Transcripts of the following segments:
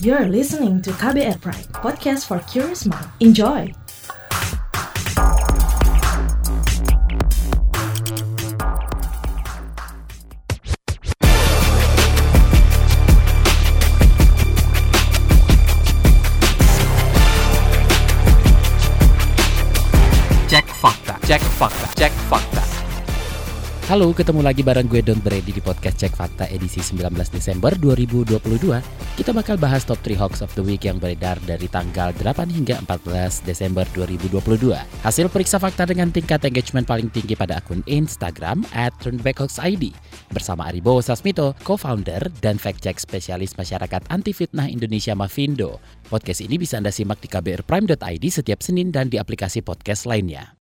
You're listening to KBR Pride, podcast for curious mind. Enjoy! Cek fakta, cek fakta, cek fakta. Halo, ketemu lagi bareng gue Don Brady di podcast Cek Fakta edisi 19 Desember 2022. Kita bakal bahas top 3 hoax of the week yang beredar dari tanggal 8 hingga 14 Desember 2022. Hasil periksa fakta dengan tingkat engagement paling tinggi pada akun Instagram at turnbackhoaxid bersama Aribo Sasmito, co-founder dan fact-check spesialis masyarakat anti fitnah Indonesia Mavindo. Podcast ini bisa Anda simak di kbrprime.id setiap Senin dan di aplikasi podcast lainnya.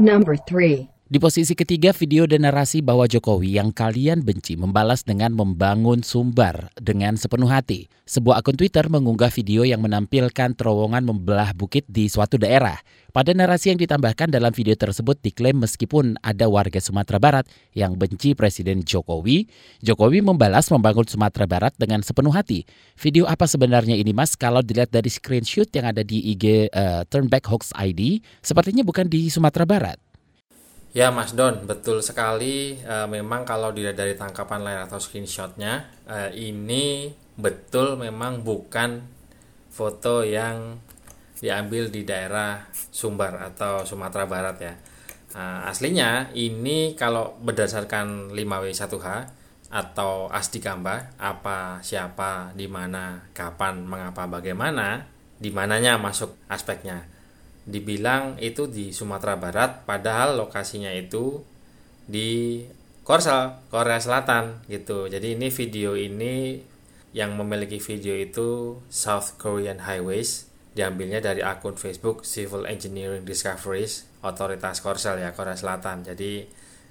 Number 3. Di posisi ketiga, video dan narasi bahwa Jokowi yang kalian benci membalas dengan membangun sumbar dengan sepenuh hati. Sebuah akun Twitter mengunggah video yang menampilkan terowongan membelah bukit di suatu daerah. Pada narasi yang ditambahkan dalam video tersebut diklaim meskipun ada warga Sumatera Barat yang benci Presiden Jokowi, Jokowi membalas membangun Sumatera Barat dengan sepenuh hati. Video apa sebenarnya ini mas? Kalau dilihat dari screenshot yang ada di IG uh, Turnback Hoax ID, sepertinya bukan di Sumatera Barat. Ya Mas Don, betul sekali. E, memang kalau dilihat dari tangkapan layar atau screenshotnya, e, ini betul memang bukan foto yang diambil di daerah Sumbar atau Sumatera Barat ya. E, aslinya ini kalau berdasarkan 5W1H atau ASDI Kamba, apa, siapa, di mana, kapan, mengapa, bagaimana, di mananya masuk aspeknya dibilang itu di Sumatera Barat padahal lokasinya itu di Korsel, Korea Selatan gitu. Jadi ini video ini yang memiliki video itu South Korean Highways diambilnya dari akun Facebook Civil Engineering Discoveries Otoritas Korsel ya Korea Selatan. Jadi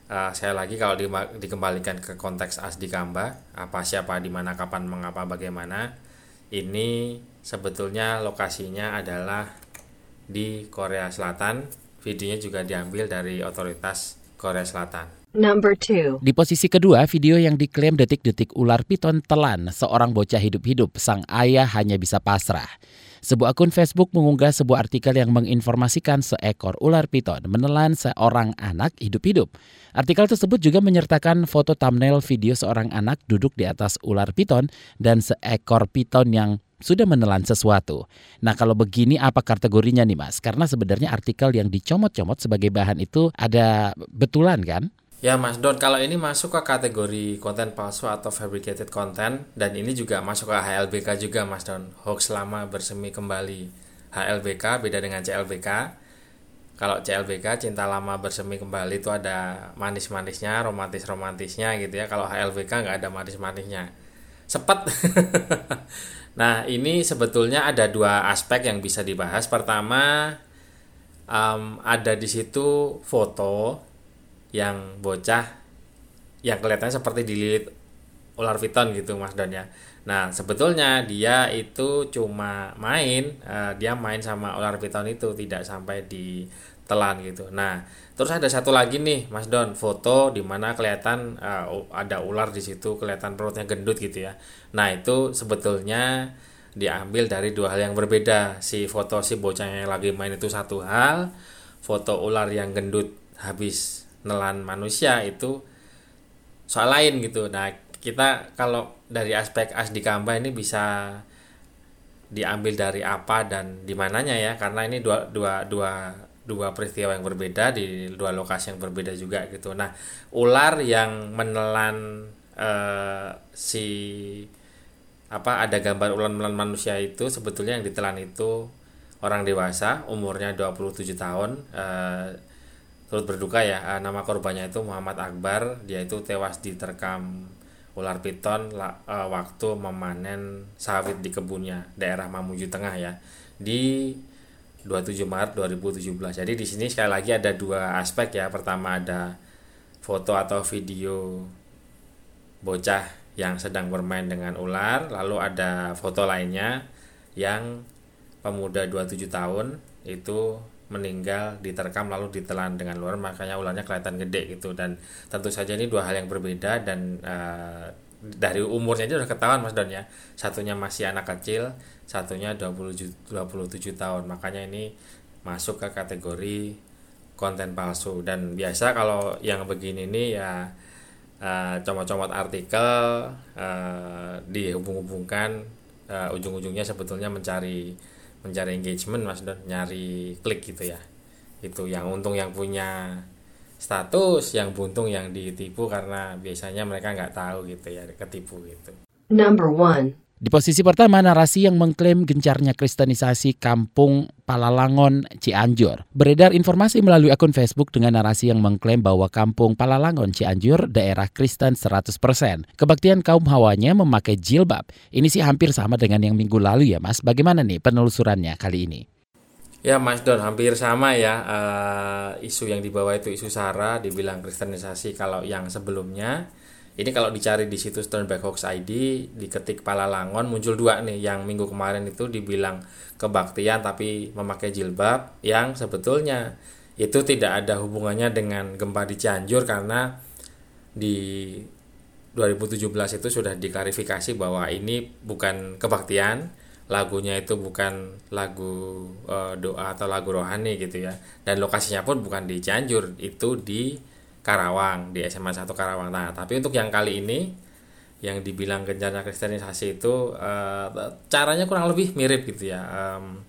uh, saya lagi kalau di, dikembalikan ke konteks asdi Kamba apa siapa di mana kapan mengapa bagaimana ini sebetulnya lokasinya adalah di Korea Selatan. Videonya juga diambil dari otoritas Korea Selatan. Number 2. Di posisi kedua, video yang diklaim detik-detik ular piton telan seorang bocah hidup-hidup, sang ayah hanya bisa pasrah. Sebuah akun Facebook mengunggah sebuah artikel yang menginformasikan seekor ular piton menelan seorang anak hidup-hidup. Artikel tersebut juga menyertakan foto thumbnail video seorang anak duduk di atas ular piton dan seekor piton yang sudah menelan sesuatu. Nah kalau begini apa kategorinya nih mas? Karena sebenarnya artikel yang dicomot-comot sebagai bahan itu ada betulan kan? Ya Mas Don, kalau ini masuk ke kategori konten palsu atau fabricated content dan ini juga masuk ke HLBK juga Mas Don. Hoax lama bersemi kembali. HLBK beda dengan CLBK. Kalau CLBK cinta lama bersemi kembali itu ada manis-manisnya, romantis-romantisnya gitu ya. Kalau HLBK nggak ada manis-manisnya. Sepet. Nah, ini sebetulnya ada dua aspek yang bisa dibahas. Pertama, um, ada di situ foto yang bocah yang kelihatannya seperti dililit ular piton gitu, Mas Don ya. Nah, sebetulnya dia itu cuma main, uh, dia main sama ular piton itu tidak sampai ditelan gitu. Nah, terus ada satu lagi nih, Mas Don, foto di mana kelihatan uh, ada ular di situ, kelihatan perutnya gendut gitu ya. Nah, itu sebetulnya diambil dari dua hal yang berbeda. Si foto si bocah yang lagi main itu satu hal, foto ular yang gendut habis nelan manusia itu soal lain gitu. Nah, kita kalau dari aspek asdi kamba ini bisa diambil dari apa dan di mananya ya karena ini dua dua dua dua peristiwa yang berbeda di dua lokasi yang berbeda juga gitu. Nah, ular yang menelan uh, si apa ada gambar ular-ular manusia itu sebetulnya yang ditelan itu orang dewasa umurnya 27 tahun uh, turut berduka ya. Uh, nama korbannya itu Muhammad Akbar. Dia itu tewas diterkam ular piton la, uh, waktu memanen sawit di kebunnya daerah Mamuju Tengah ya. Di 27 Maret 2017 jadi di sini sekali lagi ada dua aspek ya. Pertama ada foto atau video bocah yang sedang bermain dengan ular lalu ada foto lainnya yang pemuda 27 tahun itu meninggal diterkam lalu ditelan dengan luar makanya ularnya kelihatan gede gitu. Dan tentu saja ini dua hal yang berbeda dan uh, dari umurnya aja udah ketahuan Mas Don ya. Satunya masih anak kecil satunya 20, 27 tahun. Makanya ini masuk ke kategori konten palsu. Dan biasa kalau yang begini ini ya uh, comot-comot artikel uh, dihubung-hubungkan uh, ujung-ujungnya sebetulnya mencari mencari engagement mas don. Nyari klik gitu ya. Itu yang untung yang punya status yang buntung yang ditipu karena biasanya mereka nggak tahu gitu ya ketipu gitu Number 1. Di posisi pertama, narasi yang mengklaim gencarnya kristenisasi kampung Palalangon Cianjur. Beredar informasi melalui akun Facebook dengan narasi yang mengklaim bahwa kampung Palalangon Cianjur daerah Kristen 100%. Kebaktian kaum hawanya memakai jilbab. Ini sih hampir sama dengan yang minggu lalu ya mas. Bagaimana nih penelusurannya kali ini? Ya Mas Don hampir sama ya uh, isu yang dibawa itu isu sara dibilang kristenisasi kalau yang sebelumnya ini kalau dicari di situs Turnback Hoax ID, diketik Palalangon muncul dua nih. Yang minggu kemarin itu dibilang kebaktian tapi memakai jilbab yang sebetulnya itu tidak ada hubungannya dengan gempa di Cianjur karena di 2017 itu sudah diklarifikasi bahwa ini bukan kebaktian, lagunya itu bukan lagu e, doa atau lagu rohani gitu ya. Dan lokasinya pun bukan di Cianjur, itu di Karawang di SMA 1 Karawang. Nah, tapi untuk yang kali ini yang dibilang gencarnya kristenisasi itu uh, caranya kurang lebih mirip gitu ya. Um,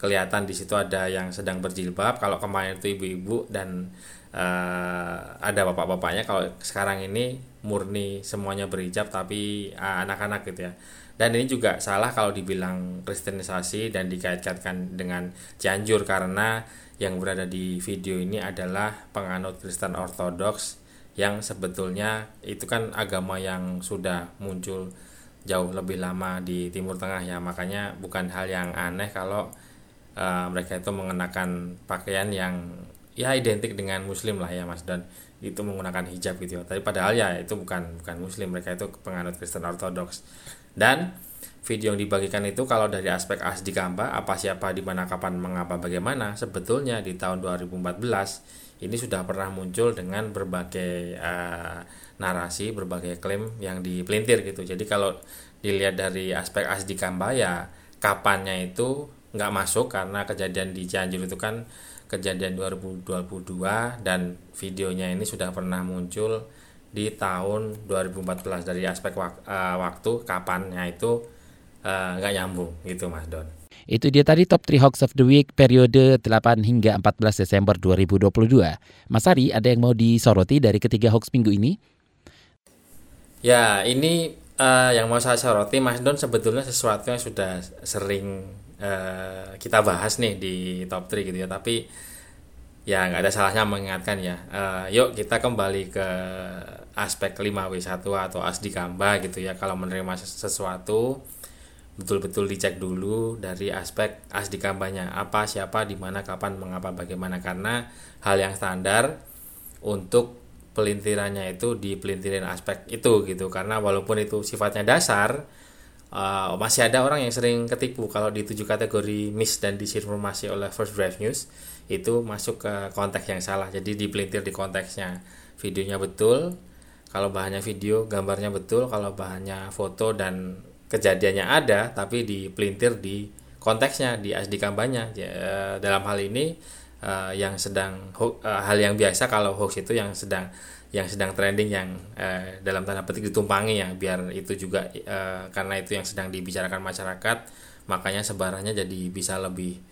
kelihatan di situ ada yang sedang berjilbab. Kalau kemarin itu ibu-ibu dan uh, ada bapak-bapaknya. Kalau sekarang ini murni semuanya berhijab tapi uh, anak-anak gitu ya. Dan ini juga salah kalau dibilang kristenisasi dan dikait-kaitkan dengan Cianjur karena yang berada di video ini adalah penganut Kristen Ortodoks yang sebetulnya itu kan agama yang sudah muncul jauh lebih lama di Timur Tengah ya. Makanya bukan hal yang aneh kalau uh, mereka itu mengenakan pakaian yang ya identik dengan Muslim lah ya Mas. Dan itu menggunakan hijab gitu ya. Tapi padahal ya itu bukan bukan Muslim. Mereka itu penganut Kristen Ortodoks dan video yang dibagikan itu kalau dari aspek asdi kamba apa siapa di mana kapan mengapa bagaimana sebetulnya di tahun 2014 ini sudah pernah muncul dengan berbagai uh, narasi berbagai klaim yang dipelintir gitu. Jadi kalau dilihat dari aspek asdi kamba ya kapannya itu nggak masuk karena kejadian di Cianjur itu kan kejadian 2022 dan videonya ini sudah pernah muncul di tahun 2014 dari aspek wak, uh, waktu kapannya itu Eh, nggak uh, nyambung gitu Mas Don. Itu dia tadi top 3 hoax of the week periode 8 hingga 14 Desember 2022. Mas Ari, ada yang mau disoroti dari ketiga hoax minggu ini? Ya, ini uh, yang mau saya soroti Mas Don sebetulnya sesuatu yang sudah sering uh, kita bahas nih di top 3 gitu ya, tapi ya nggak ada salahnya mengingatkan ya. Uh, yuk kita kembali ke aspek 5W1 atau asdi kamba gitu ya. Kalau menerima sesuatu betul-betul dicek dulu dari aspek asdi kampanye apa siapa di mana kapan mengapa bagaimana. Karena hal yang standar untuk pelintirannya itu di pelintiran aspek itu gitu. Karena walaupun itu sifatnya dasar uh, masih ada orang yang sering ketipu kalau di tujuh kategori miss dan disinformasi oleh First Drive News itu masuk ke konteks yang salah. Jadi dipelintir di konteksnya. Videonya betul kalau bahannya video gambarnya betul kalau bahannya foto dan kejadiannya ada tapi dipelintir di konteksnya di SD kampanye. Ya, dalam hal ini uh, yang sedang uh, hal yang biasa kalau hoax itu yang sedang yang sedang trending yang uh, dalam tanda petik ditumpangi ya biar itu juga uh, karena itu yang sedang dibicarakan masyarakat makanya sebarannya jadi bisa lebih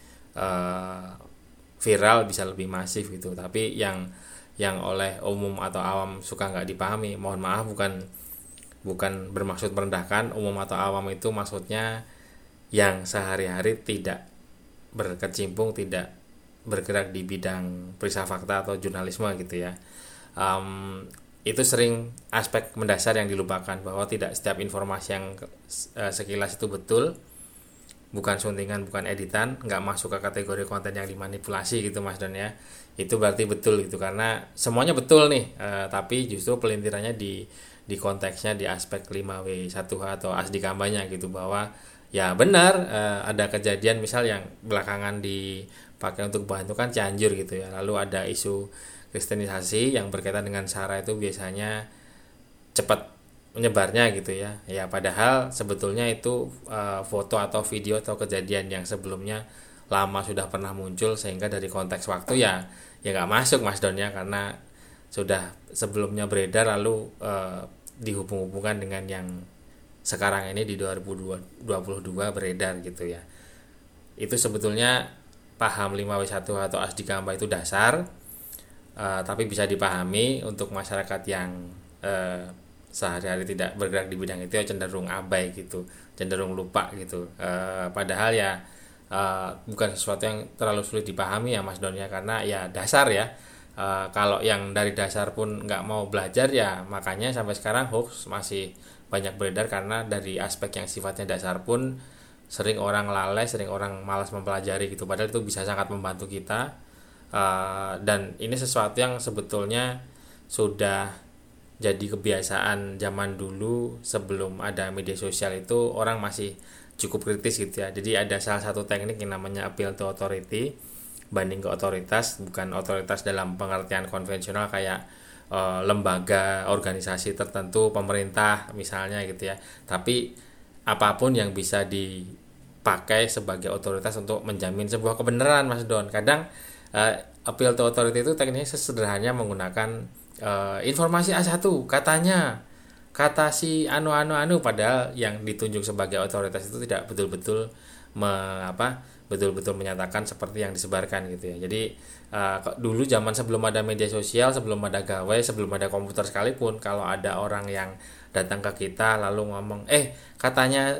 viral bisa lebih masif gitu. Tapi yang yang oleh umum atau awam suka nggak dipahami mohon maaf bukan bukan bermaksud merendahkan. Umum atau awam itu maksudnya yang sehari-hari tidak berkecimpung tidak bergerak di bidang periksa fakta atau jurnalisme gitu ya. Um, itu sering aspek mendasar yang dilupakan bahwa tidak setiap informasi yang uh, sekilas itu betul bukan suntingan bukan editan nggak masuk ke kategori konten yang dimanipulasi gitu mas Don ya. Itu berarti betul gitu karena semuanya betul nih. Uh, tapi justru pelintirannya di di konteksnya di aspek 5W1H atau asdi kampanye gitu bahwa ya benar uh, ada kejadian misal yang belakangan dipakai untuk bahan itu kan Cianjur gitu ya. Lalu ada isu kristenisasi yang berkaitan dengan sara itu biasanya cepat menyebarnya gitu ya. Ya padahal sebetulnya itu uh, foto atau video atau kejadian yang sebelumnya lama sudah pernah muncul sehingga dari konteks waktu ya ya nggak masuk mas Don ya karena sudah sebelumnya beredar lalu uh, dihubung-hubungkan dengan yang sekarang ini di 2022 beredar gitu ya. Itu sebetulnya paham 5W1 atau asdikamba itu dasar uh, tapi bisa dipahami untuk masyarakat yang uh, sehari-hari tidak bergerak di bidang itu ya cenderung abai gitu cenderung lupa gitu. E, padahal ya e, bukan sesuatu yang terlalu sulit dipahami ya Mas Don ya karena ya dasar ya. E, kalau yang dari dasar pun nggak mau belajar ya makanya sampai sekarang hoax masih banyak beredar karena dari aspek yang sifatnya dasar pun sering orang lalai sering orang malas mempelajari gitu. Padahal itu bisa sangat membantu kita. E, dan ini sesuatu yang sebetulnya sudah jadi kebiasaan zaman dulu sebelum ada media sosial itu orang masih cukup kritis gitu ya. Jadi ada salah satu teknik yang namanya appeal to authority banding ke otoritas bukan otoritas dalam pengertian konvensional kayak e, lembaga organisasi tertentu pemerintah misalnya gitu ya. Tapi apa pun yang bisa dipakai sebagai otoritas untuk menjamin sebuah kebenaran Mas Don. Kadang e, appeal to authority itu tekniknya sesederhananya menggunakan uh, informasi A1 katanya kata si anu anu anu padahal yang ditunjuk sebagai otoritas itu tidak betul-betul apa betul-betul menyatakan seperti yang disebarkan gitu ya. Jadi uh, dulu zaman sebelum ada media sosial, sebelum ada gawe, sebelum ada komputer sekalipun kalau ada orang yang datang ke kita lalu ngomong, "Eh, katanya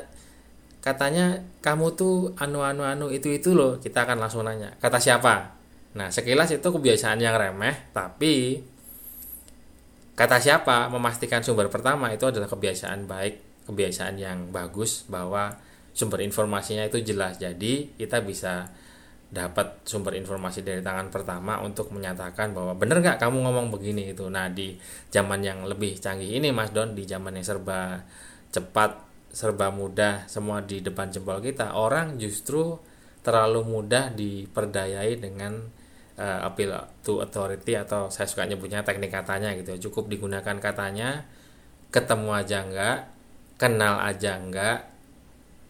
katanya kamu tuh anu anu anu itu itu loh." Kita akan langsung nanya, "Kata siapa?" Nah, sekilas itu kebiasaan yang remeh, tapi Kata siapa memastikan sumber pertama itu adalah kebiasaan baik, kebiasaan yang bagus bahwa sumber informasinya itu jelas. Jadi kita bisa dapat sumber informasi dari tangan pertama untuk menyatakan bahwa benar nggak kamu ngomong begini itu. Nah di zaman yang lebih canggih ini Mas Don, di zaman yang serba cepat, serba mudah, semua di depan jempol kita, orang justru terlalu mudah diperdayai dengan uh, appeal to authority atau saya suka nyebutnya teknik katanya gitu. Cukup digunakan katanya ketemu aja enggak kenal aja enggak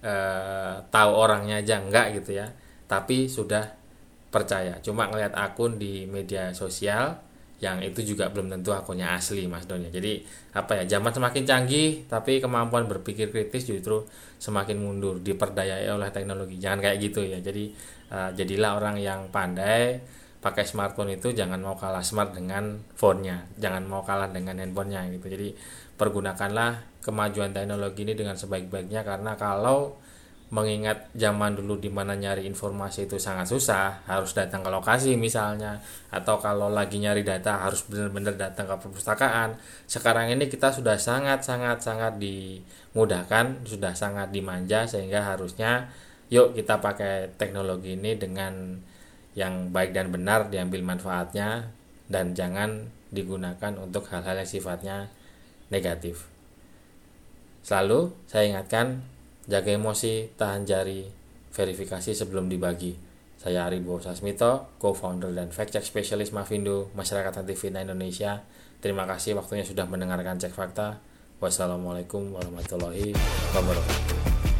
uh, tahu orangnya aja enggak gitu ya. Tapi sudah percaya. Cuma ngelihat akun di media sosial yang itu juga belum tentu akunnya asli mas Don ya. Jadi apa ya zaman semakin canggih tapi kemampuan berpikir kritis justru semakin mundur diperdayai oleh teknologi. Jangan kayak gitu ya. Jadi uh, jadilah orang yang pandai pakai smartphone itu jangan mau kalah smart dengan phone-nya, jangan mau kalah dengan handphonenya gitu. Jadi pergunakanlah kemajuan teknologi ini dengan sebaik-baiknya karena kalau mengingat zaman dulu di mana nyari informasi itu sangat susah, harus datang ke lokasi misalnya, atau kalau lagi nyari data harus benar-benar datang ke perpustakaan. Sekarang ini kita sudah sangat sangat sangat dimudahkan, sudah sangat dimanja sehingga harusnya yuk kita pakai teknologi ini dengan yang baik dan benar diambil manfaatnya dan jangan digunakan untuk hal-hal yang sifatnya negatif. Selalu saya ingatkan jaga emosi, tahan jari, verifikasi sebelum dibagi. Saya Aribo Sasmito, co-founder dan fact check specialist Mavindo, Masyarakat Anti Fitnah Indonesia. Terima kasih waktunya sudah mendengarkan cek fakta. Wassalamualaikum warahmatullahi wabarakatuh.